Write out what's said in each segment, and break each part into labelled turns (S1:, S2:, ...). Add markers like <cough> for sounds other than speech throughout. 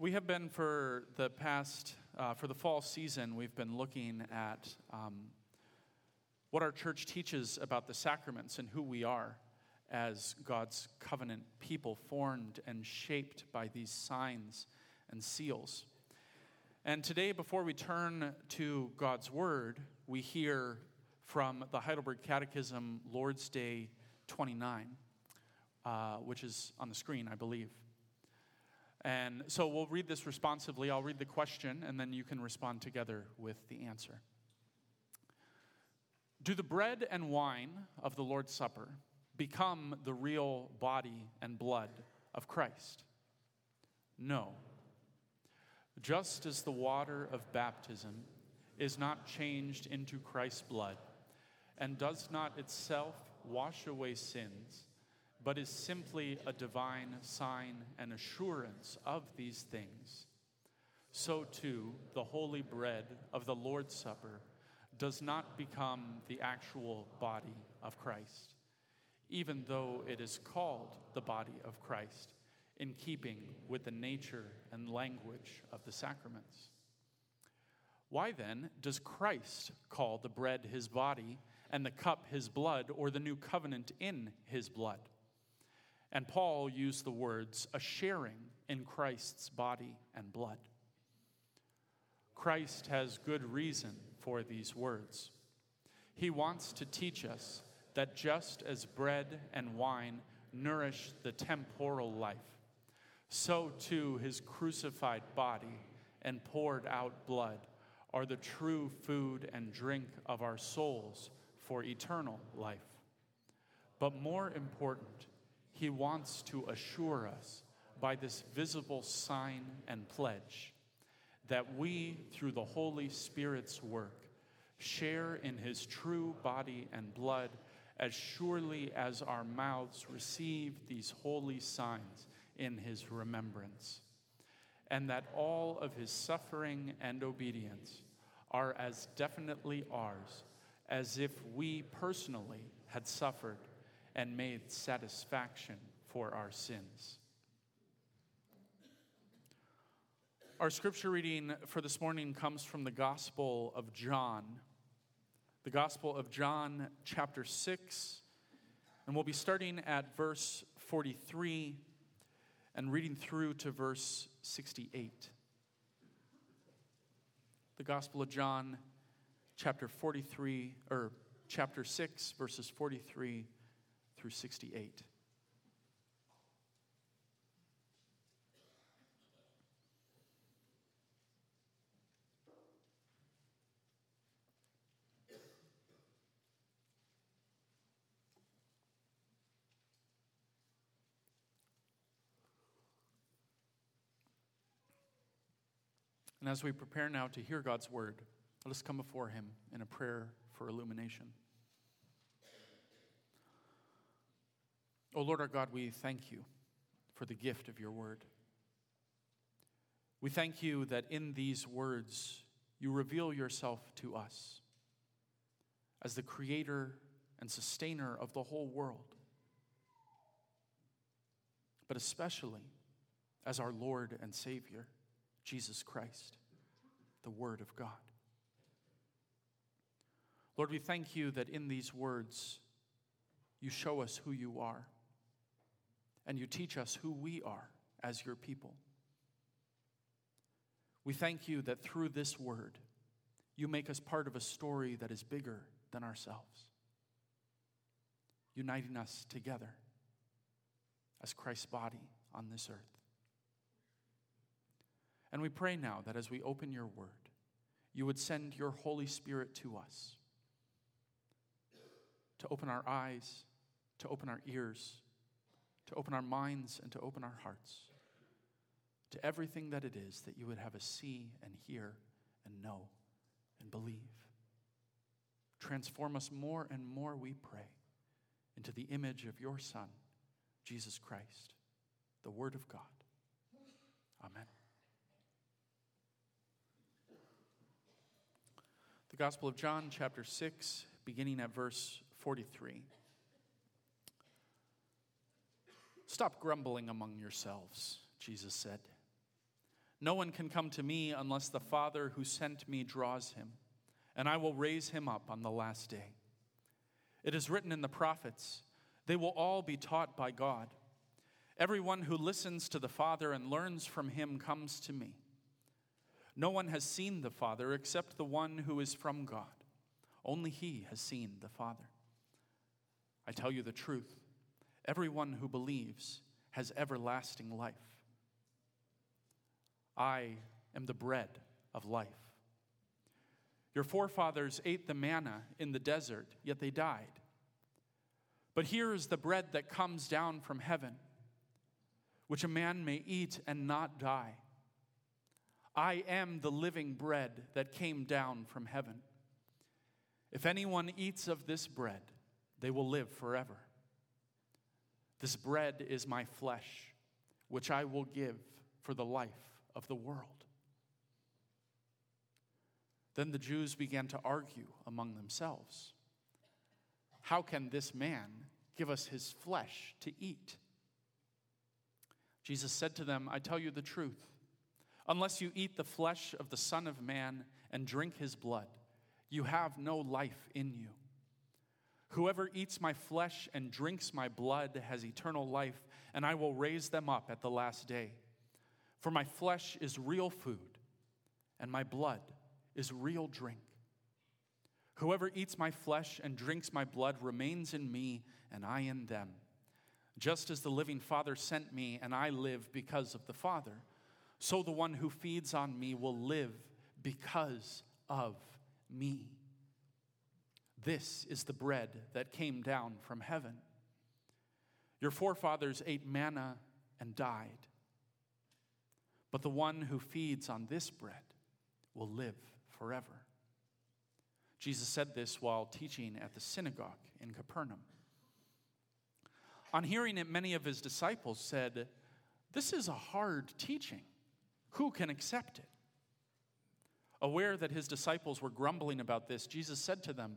S1: we have been for the past, uh, for the fall season, we've been looking at um, what our church teaches about the sacraments and who we are as God's covenant people, formed and shaped by these signs and seals. And today, before we turn to God's Word, we hear from the Heidelberg Catechism, Lord's Day 29, uh, which is on the screen, I believe. And so we'll read this responsively. I'll read the question, and then you can respond together with the answer. Do the bread and wine of the Lord's Supper become the real body and blood of Christ? No. Just as the water of baptism is not changed into Christ's blood and does not itself wash away sins but is simply a divine sign and assurance of these things, so too the holy bread of the Lord's Supper does not become the actual body of Christ, even though it is called the body of Christ in keeping with the nature and language of the sacraments. Why then does Christ call the bread his body and the cup his blood, or the new covenant in his blood? And Paul used the words, a sharing in Christ's body and blood. Christ has good reason for these words. He wants to teach us that just as bread and wine nourish the temporal life, so too his crucified body and poured out blood are the true food and drink of our souls for eternal life. But more important, he wants to assure us by this visible sign and pledge that we, through the Holy Spirit's work, share in His true body and blood as surely as our mouths receive these holy signs in His remembrance, and that all of His suffering and obedience are as definitely ours as if we personally had suffered and made satisfaction for our sins. Our scripture reading for this morning comes from the Gospel of John, the Gospel of John, chapter 6, and we'll be starting at verse 43 and reading through to verse 68. The Gospel of John, chapter 43, or chapter 6, verses 43 through 68. And as we prepare now to hear God's word, let us come before him in a prayer for illumination. Oh Lord our God, we thank you for the gift of your word. We thank you that in these words you reveal yourself to us as the creator and sustainer of the whole world, but especially as our Lord and Savior, Jesus Christ, the Word of God. Lord, we thank you that in these words you show us who you are and you teach us who we are as your people. We thank you that through this word, you make us part of a story that is bigger than ourselves, uniting us together as Christ's body on this earth. And we pray now that as we open your word, you would send your Holy Spirit to us to open our eyes, to open our ears, to open our minds and to open our hearts to everything that it is that you would have us see and hear and know and believe. Transform us more and more, we pray, into the image of your Son, Jesus Christ, the Word of God. Amen. The Gospel of John, chapter 6, beginning at verse 43. Stop grumbling among yourselves, Jesus said. No one can come to me unless the Father who sent me draws him, and I will raise him up on the last day. It is written in the prophets, they will all be taught by God. Everyone who listens to the Father and learns from him comes to me. No one has seen the Father except the one who is from God. Only he has seen the Father. I tell you the truth everyone who believes has everlasting life. I am the bread of life. Your forefathers ate the manna in the desert, yet they died. But here is the bread that comes down from heaven, which a man may eat and not die. I am the living bread that came down from heaven. If anyone eats of this bread, they will live forever. This bread is my flesh, which I will give for the life of the world. Then the Jews began to argue among themselves How can this man give us his flesh to eat? Jesus said to them, I tell you the truth. Unless you eat the flesh of the Son of Man and drink his blood, you have no life in you. Whoever eats my flesh and drinks my blood has eternal life, and I will raise them up at the last day. For my flesh is real food, and my blood is real drink. Whoever eats my flesh and drinks my blood remains in me, and I in them. Just as the living Father sent me, and I live because of the Father, so the one who feeds on me will live because of me. This is the bread that came down from heaven. Your forefathers ate manna and died. But the one who feeds on this bread will live forever. Jesus said this while teaching at the synagogue in Capernaum. On hearing it, many of his disciples said, This is a hard teaching. Who can accept it? Aware that his disciples were grumbling about this, Jesus said to them,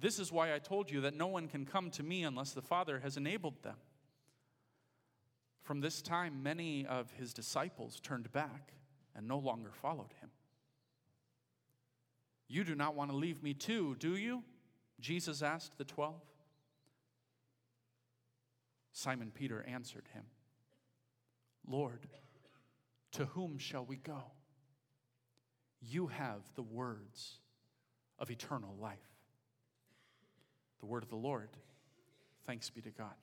S1: This is why I told you that no one can come to me unless the Father has enabled them. From this time, many of his disciples turned back and no longer followed him. You do not want to leave me too, do you? Jesus asked the twelve. Simon Peter answered him. Lord, to whom shall we go? You have the words of eternal life. The word of the Lord. Thanks be to God.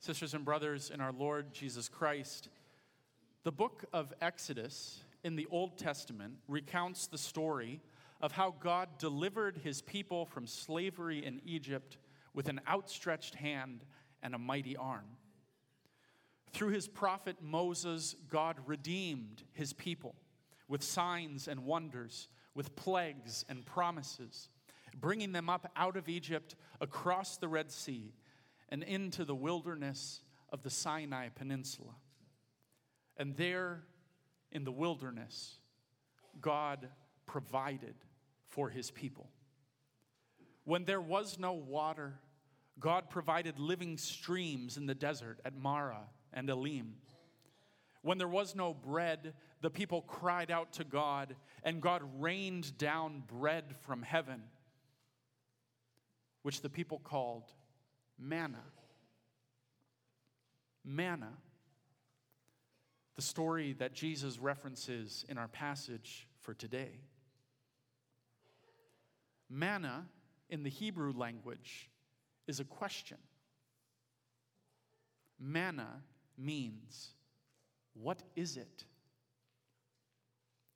S1: Sisters and brothers in our Lord Jesus Christ, the book of Exodus in the Old Testament recounts the story of how God delivered his people from slavery in Egypt with an outstretched hand and a mighty arm. Through his prophet Moses, God redeemed his people with signs and wonders, with plagues and promises, bringing them up out of Egypt across the Red Sea and into the wilderness of the Sinai Peninsula. And there in the wilderness, God provided for his people. When there was no water, God provided living streams in the desert at Marah and Elim. When there was no bread, the people cried out to God, and God rained down bread from heaven, which the people called manna. Manna. The story that Jesus references in our passage for today. Manna in the Hebrew language is a question. Manna means, what is it?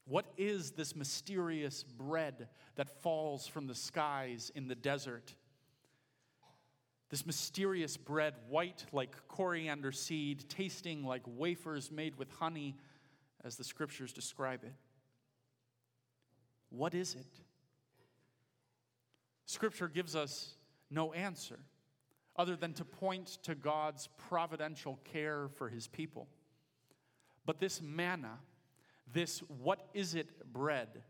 S1: What is this mysterious bread that falls from the skies in the desert? This mysterious bread, white like coriander seed, tasting like wafers made with honey, as the scriptures describe it. What is it? Scripture gives us no answer other than to point to God's providential care for his people. But this manna, this what is it bread,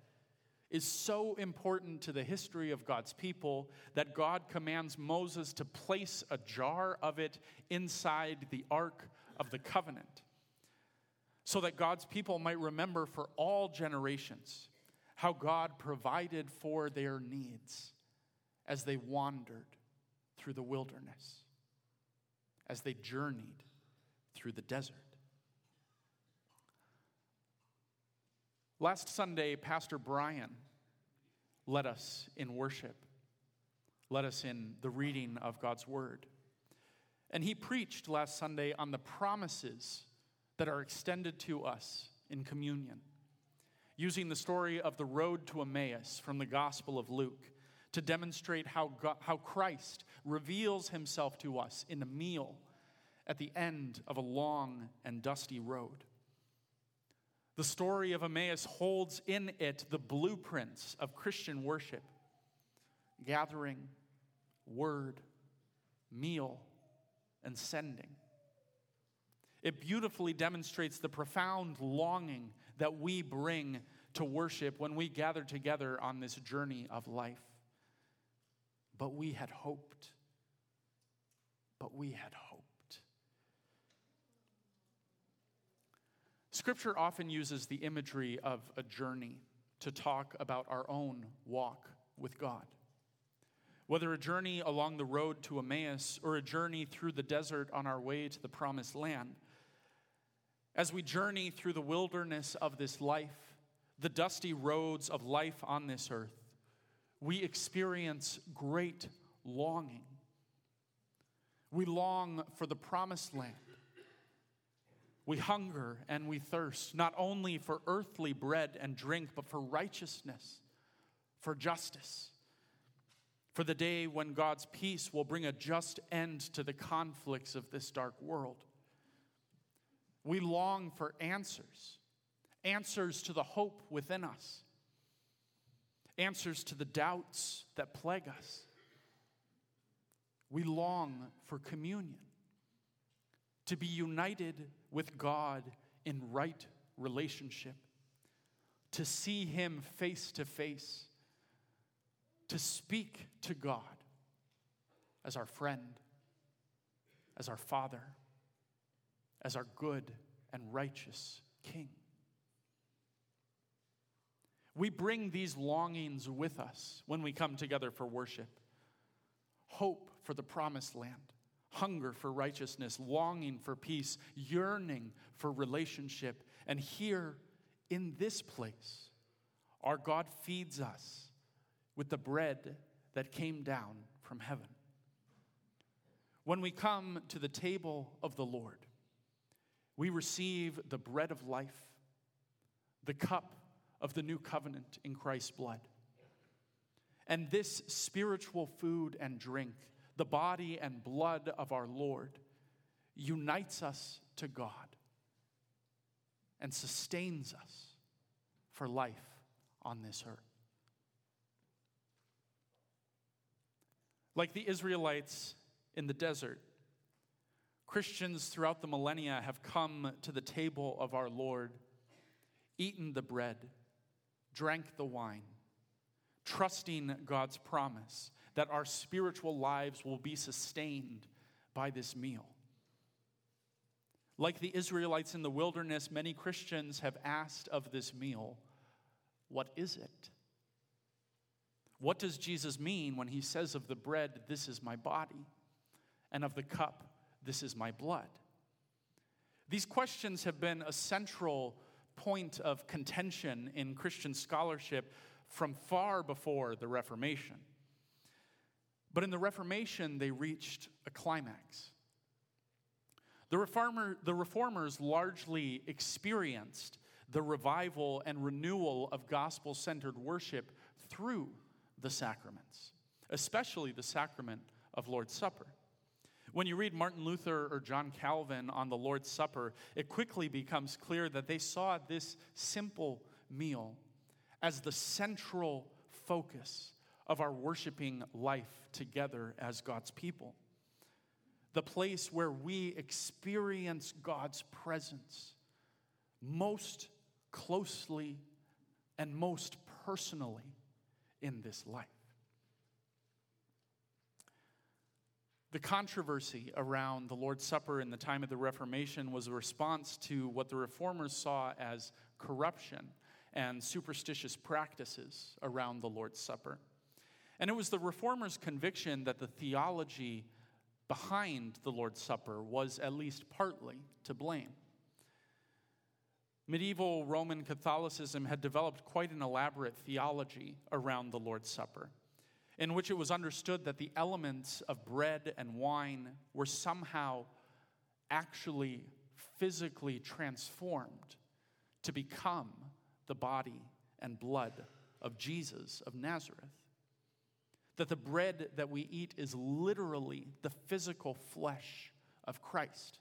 S1: is so important to the history of God's people that God commands Moses to place a jar of it inside the Ark of the Covenant so that God's people might remember for all generations how God provided for their needs as they wandered through the wilderness, as they journeyed through the desert. Last Sunday, Pastor Brian led us in worship, led us in the reading of God's Word. And he preached last Sunday on the promises that are extended to us in communion, using the story of the road to Emmaus from the Gospel of Luke to demonstrate how, God, how Christ reveals himself to us in a meal at the end of a long and dusty road. The story of Emmaus holds in it the blueprints of Christian worship gathering, word, meal, and sending. It beautifully demonstrates the profound longing that we bring to worship when we gather together on this journey of life. But we had hoped. But we had hoped. Scripture often uses the imagery of a journey to talk about our own walk with God. Whether a journey along the road to Emmaus or a journey through the desert on our way to the promised land, as we journey through the wilderness of this life, the dusty roads of life on this earth, we experience great longing. We long for the promised land. We hunger and we thirst, not only for earthly bread and drink, but for righteousness, for justice, for the day when God's peace will bring a just end to the conflicts of this dark world. We long for answers, answers to the hope within us, answers to the doubts that plague us. We long for communion to be united with God in right relationship, to see Him face to face, to speak to God as our friend, as our Father, as our good and righteous King. We bring these longings with us when we come together for worship hope for the promised land hunger for righteousness, longing for peace, yearning for relationship. And here in this place, our God feeds us with the bread that came down from heaven. When we come to the table of the Lord, we receive the bread of life, the cup of the new covenant in Christ's blood. And this spiritual food and drink the body and blood of our Lord, unites us to God and sustains us for life on this earth. Like the Israelites in the desert, Christians throughout the millennia have come to the table of our Lord, eaten the bread, drank the wine, trusting God's promise that our spiritual lives will be sustained by this meal. Like the Israelites in the wilderness, many Christians have asked of this meal, What is it? What does Jesus mean when he says of the bread, This is my body, and of the cup, This is my blood? These questions have been a central point of contention in Christian scholarship from far before the Reformation. But in the Reformation, they reached a climax. The, reformer, the reformers largely experienced the revival and renewal of gospel centered worship through the sacraments, especially the sacrament of Lord's Supper. When you read Martin Luther or John Calvin on the Lord's Supper, it quickly becomes clear that they saw this simple meal as the central focus of our worshiping life together as God's people. The place where we experience God's presence most closely and most personally in this life. The controversy around the Lord's Supper in the time of the Reformation was a response to what the reformers saw as corruption and superstitious practices around the Lord's Supper. And it was the reformers' conviction that the theology behind the Lord's Supper was at least partly to blame. Medieval Roman Catholicism had developed quite an elaborate theology around the Lord's Supper, in which it was understood that the elements of bread and wine were somehow actually physically transformed to become the body and blood of Jesus of Nazareth. That the bread that we eat is literally the physical flesh of Christ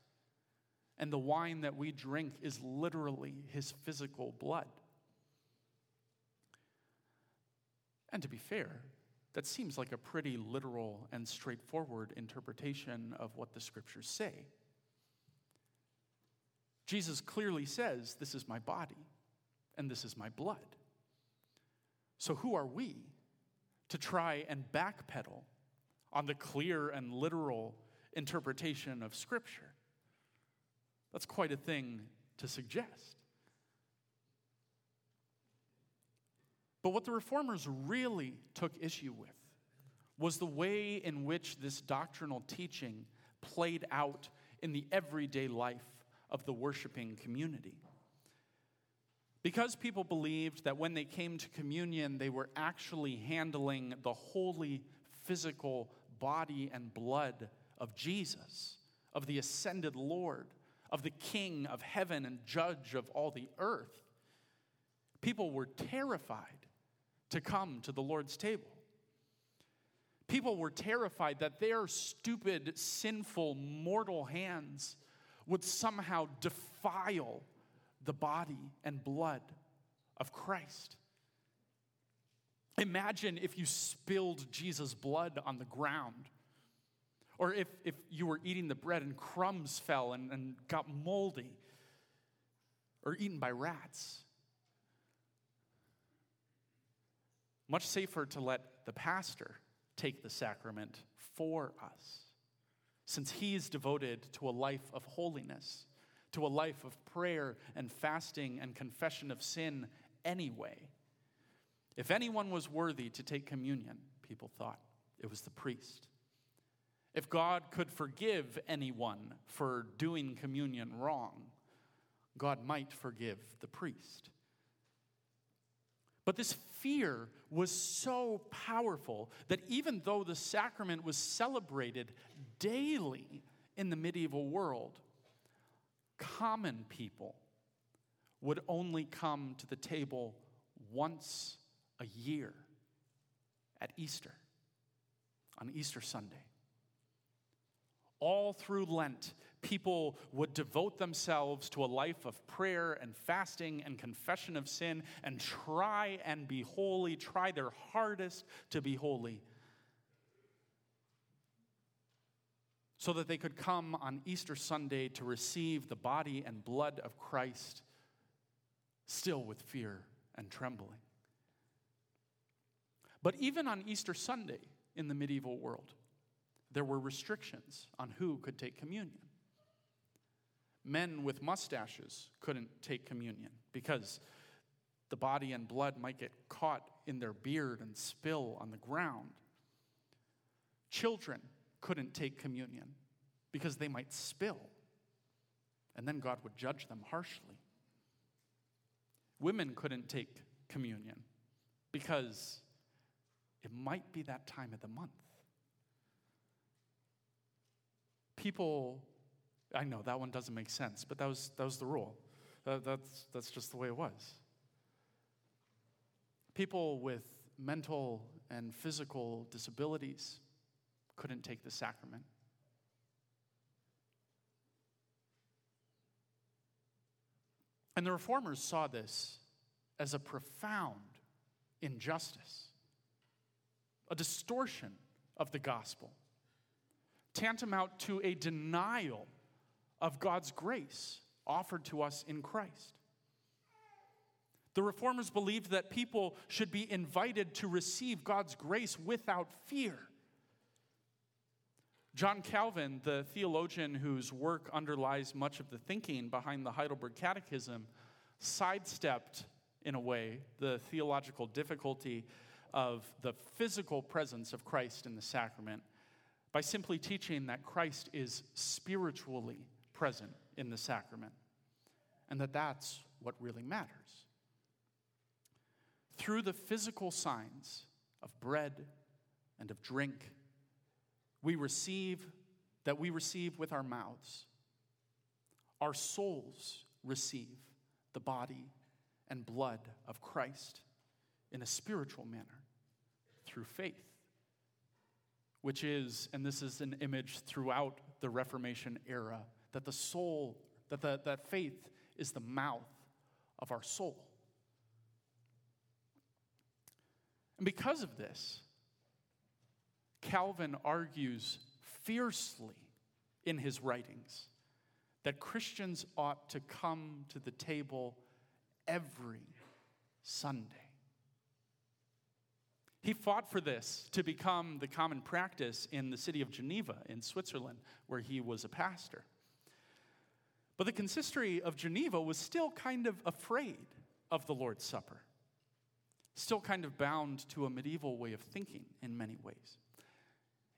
S1: and the wine that we drink is literally his physical blood. And to be fair, that seems like a pretty literal and straightforward interpretation of what the scriptures say. Jesus clearly says, This is my body and this is my blood. So, who are we to try and backpedal on the clear and literal interpretation of Scripture? That's quite a thing to suggest. But what the reformers really took issue with was the way in which this doctrinal teaching played out in the everyday life of the worshiping community. Because people believed that when they came to communion, they were actually handling the holy physical body and blood of Jesus, of the ascended Lord, of the King of heaven and judge of all the earth. People were terrified to come to the Lord's table. People were terrified that their stupid, sinful, mortal hands would somehow defile the body and blood of Christ. Imagine if you spilled Jesus' blood on the ground or if, if you were eating the bread and crumbs fell and, and got moldy, or eaten by rats. Much safer to let the pastor take the sacrament for us, since he is devoted to a life of holiness, to a life of prayer and fasting and confession of sin anyway. If anyone was worthy to take communion, people thought it was the priest. If God could forgive anyone for doing communion wrong, God might forgive the priest. But this fear was so powerful that even though the sacrament was celebrated daily in the medieval world, common people would only come to the table once a year at Easter, on Easter Sunday. All through Lent, people would devote themselves to a life of prayer and fasting and confession of sin and try and be holy, try their hardest to be holy, so that they could come on Easter Sunday to receive the body and blood of Christ, still with fear and trembling. But even on Easter Sunday in the medieval world, there were restrictions on who could take communion. Men with mustaches couldn't take communion because the body and blood might get caught in their beard and spill on the ground. Children couldn't take communion because they might spill, and then God would judge them harshly. Women couldn't take communion because it might be that time of the month people, I know that one doesn't make sense, but that was, that was the rule. That, that's, that's just the way it was. People with mental and physical disabilities couldn't take the sacrament. And the reformers saw this as a profound injustice, a distortion of the gospel, tantamount to a denial of God's grace offered to us in Christ. The reformers believed that people should be invited to receive God's grace without fear. John Calvin, the theologian whose work underlies much of the thinking behind the Heidelberg Catechism, sidestepped, in a way, the theological difficulty of the physical presence of Christ in the sacrament by simply teaching that Christ is spiritually present in the sacrament and that that's what really matters. Through the physical signs of bread and of drink, we receive that we receive with our mouths. Our souls receive the body and blood of Christ in a spiritual manner through faith, which is, and this is an image throughout the Reformation era, that the soul, that, the, that faith is the mouth of our soul. And because of this, Calvin argues fiercely in his writings that Christians ought to come to the table every Sunday. He fought for this to become the common practice in the city of Geneva in Switzerland, where he was a pastor. But the consistory of Geneva was still kind of afraid of the Lord's Supper, still kind of bound to a medieval way of thinking in many ways.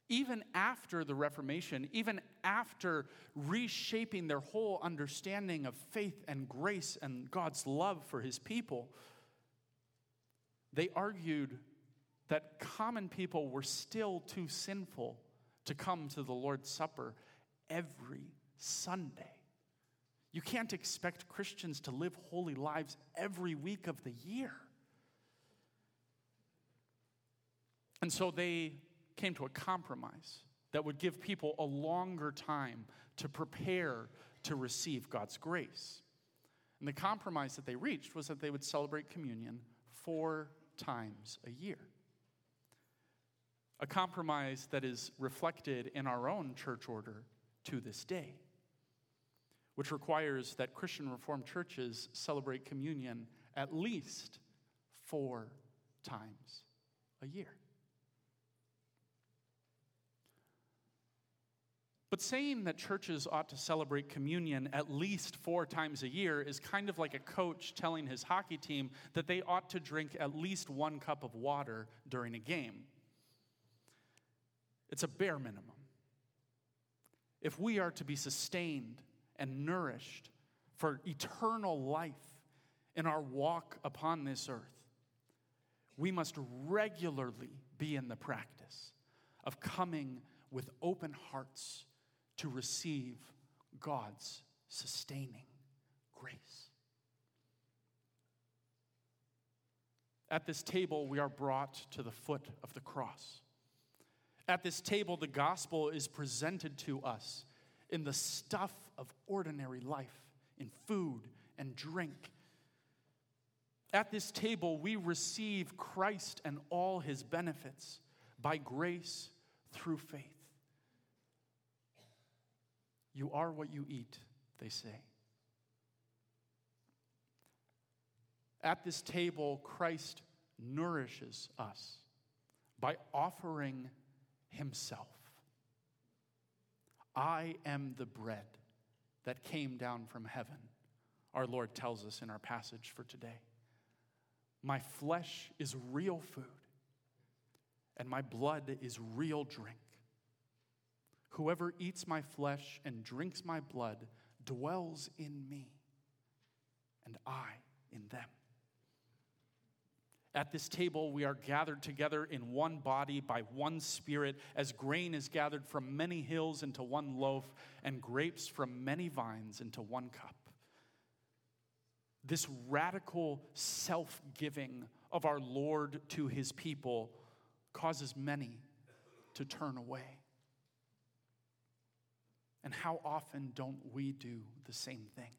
S1: Even after the Reformation, even after reshaping their whole understanding of faith and grace and God's love for his people, they argued that common people were still too sinful to come to the Lord's Supper every Sunday. You can't expect Christians to live holy lives every week of the year. And so they came to a compromise that would give people a longer time to prepare to receive God's grace. And the compromise that they reached was that they would celebrate communion four times a year. A compromise that is reflected in our own church order to this day which requires that Christian Reformed churches celebrate communion at least four times a year. But saying that churches ought to celebrate communion at least four times a year is kind of like a coach telling his hockey team that they ought to drink at least one cup of water during a game. It's a bare minimum. If we are to be sustained and nourished for eternal life in our walk upon this earth, we must regularly be in the practice of coming with open hearts to receive God's sustaining grace. At this table, we are brought to the foot of the cross. At this table, the gospel is presented to us in the stuff of ordinary life, in food and drink. At this table, we receive Christ and all his benefits by grace through faith. You are what you eat, they say. At this table, Christ nourishes us by offering himself. I am the bread that came down from heaven, our Lord tells us in our passage for today. My flesh is real food, and my blood is real drink. Whoever eats my flesh and drinks my blood dwells in me, and I in them. At this table, we are gathered together in one body by one Spirit, as grain is gathered from many hills into one loaf, and grapes from many vines into one cup. This radical self giving of our Lord to his people causes many to turn away. And how often don't we do the same thing?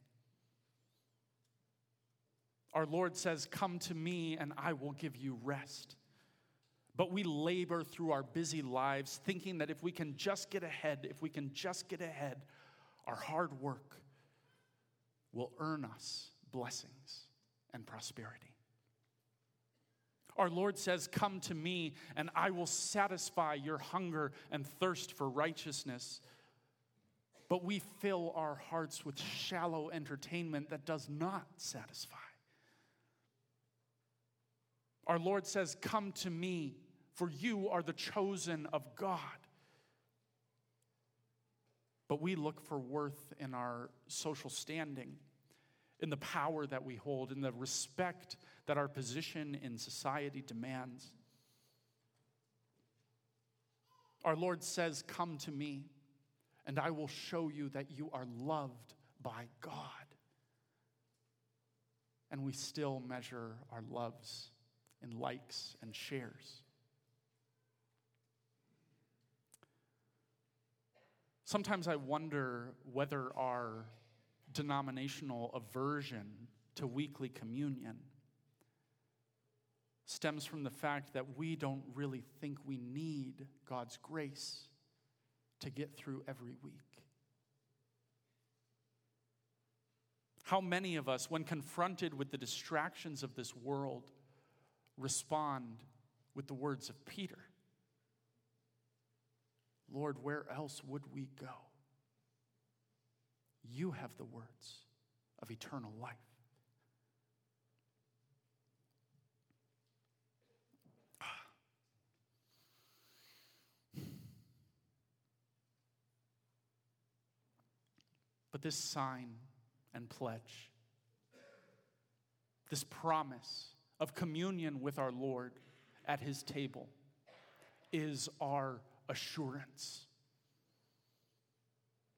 S1: Our Lord says, Come to me and I will give you rest. But we labor through our busy lives thinking that if we can just get ahead, if we can just get ahead, our hard work will earn us blessings and prosperity. Our Lord says, Come to me, and I will satisfy your hunger and thirst for righteousness. But we fill our hearts with shallow entertainment that does not satisfy. Our Lord says, Come to me, for you are the chosen of God. But we look for worth in our social standing, in the power that we hold, in the respect that our position in society demands. Our Lord says, Come to me, and I will show you that you are loved by God. And we still measure our loves in likes and shares. Sometimes I wonder whether our denominational aversion to weekly communion stems from the fact that we don't really think we need God's grace to get through every week. How many of us, when confronted with the distractions of this world, respond with the words of Peter Lord, where else would we go? You have the words of eternal life. <sighs> But this sign and pledge, this promise of communion with our Lord at his table, is our assurance.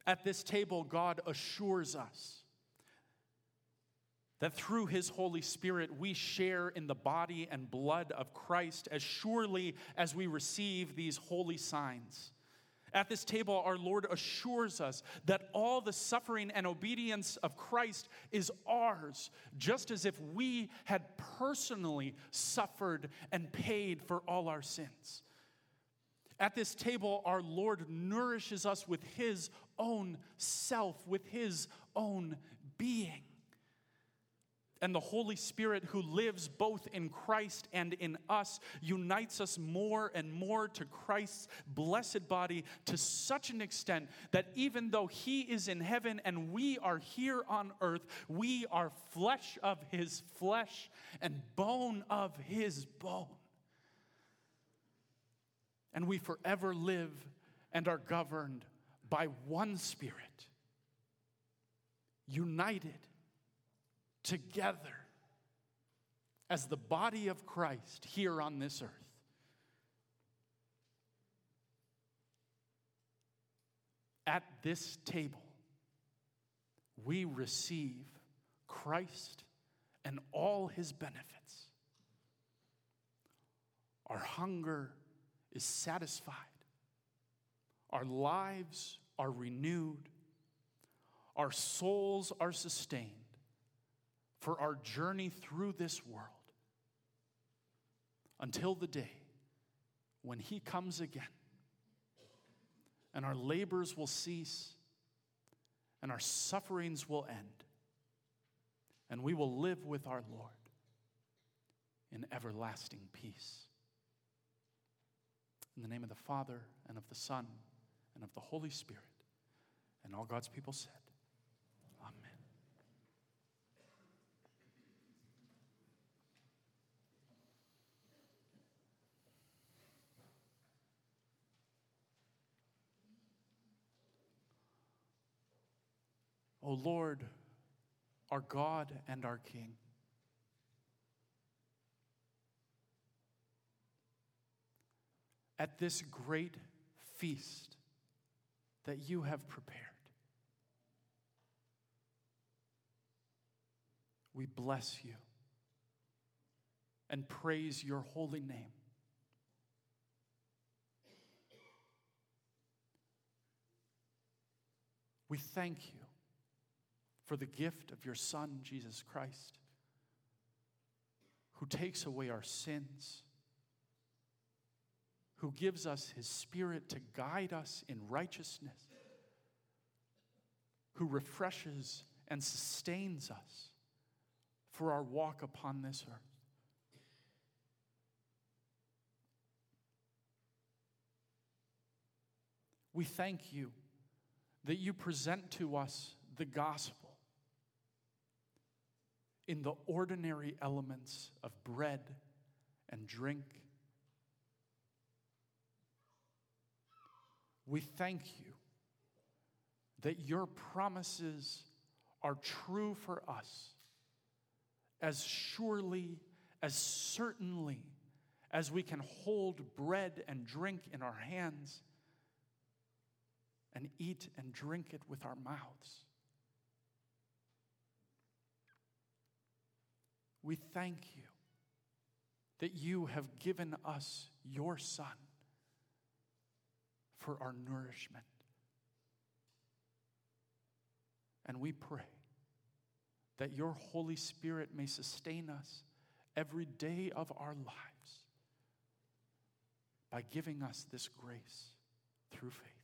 S1: At this table, God assures us that through his Holy Spirit we share in the body and blood of Christ as surely as we receive these holy signs. At this table, our Lord assures us that all the suffering and obedience of Christ is ours, just as if we had personally suffered and paid for all our sins. At this table, our Lord nourishes us with His own self, with His own being. And the Holy Spirit, who lives both in Christ and in us, unites us more and more to Christ's blessed body to such an extent that even though He is in heaven and we are here on earth, we are flesh of His flesh and bone of His bone. And we forever live and are governed by one Spirit, united together as the body of Christ here on this earth. At this table, we receive Christ and all his benefits. Our hunger is satisfied. Our lives are renewed. Our souls are sustained for our journey through this world until the day when He comes again and our labors will cease and our sufferings will end and we will live with our Lord in everlasting peace. In the name of the Father, and of the Son, and of the Holy Spirit. And all God's people said, Amen. O Lord, our God and our King. at this great feast that you have prepared. We bless you and praise your holy name. We thank you for the gift of your Son, Jesus Christ, who takes away our sins, who gives us his Spirit to guide us in righteousness, who refreshes and sustains us for our walk upon this earth. We thank you that you present to us the gospel in the ordinary elements of bread and drink. We thank you that your promises are true for us as surely, as certainly as we can hold bread and drink in our hands and eat and drink it with our mouths. We thank you that you have given us your Son for our nourishment. And we pray that your Holy Spirit may sustain us every day of our lives by giving us this grace through faith.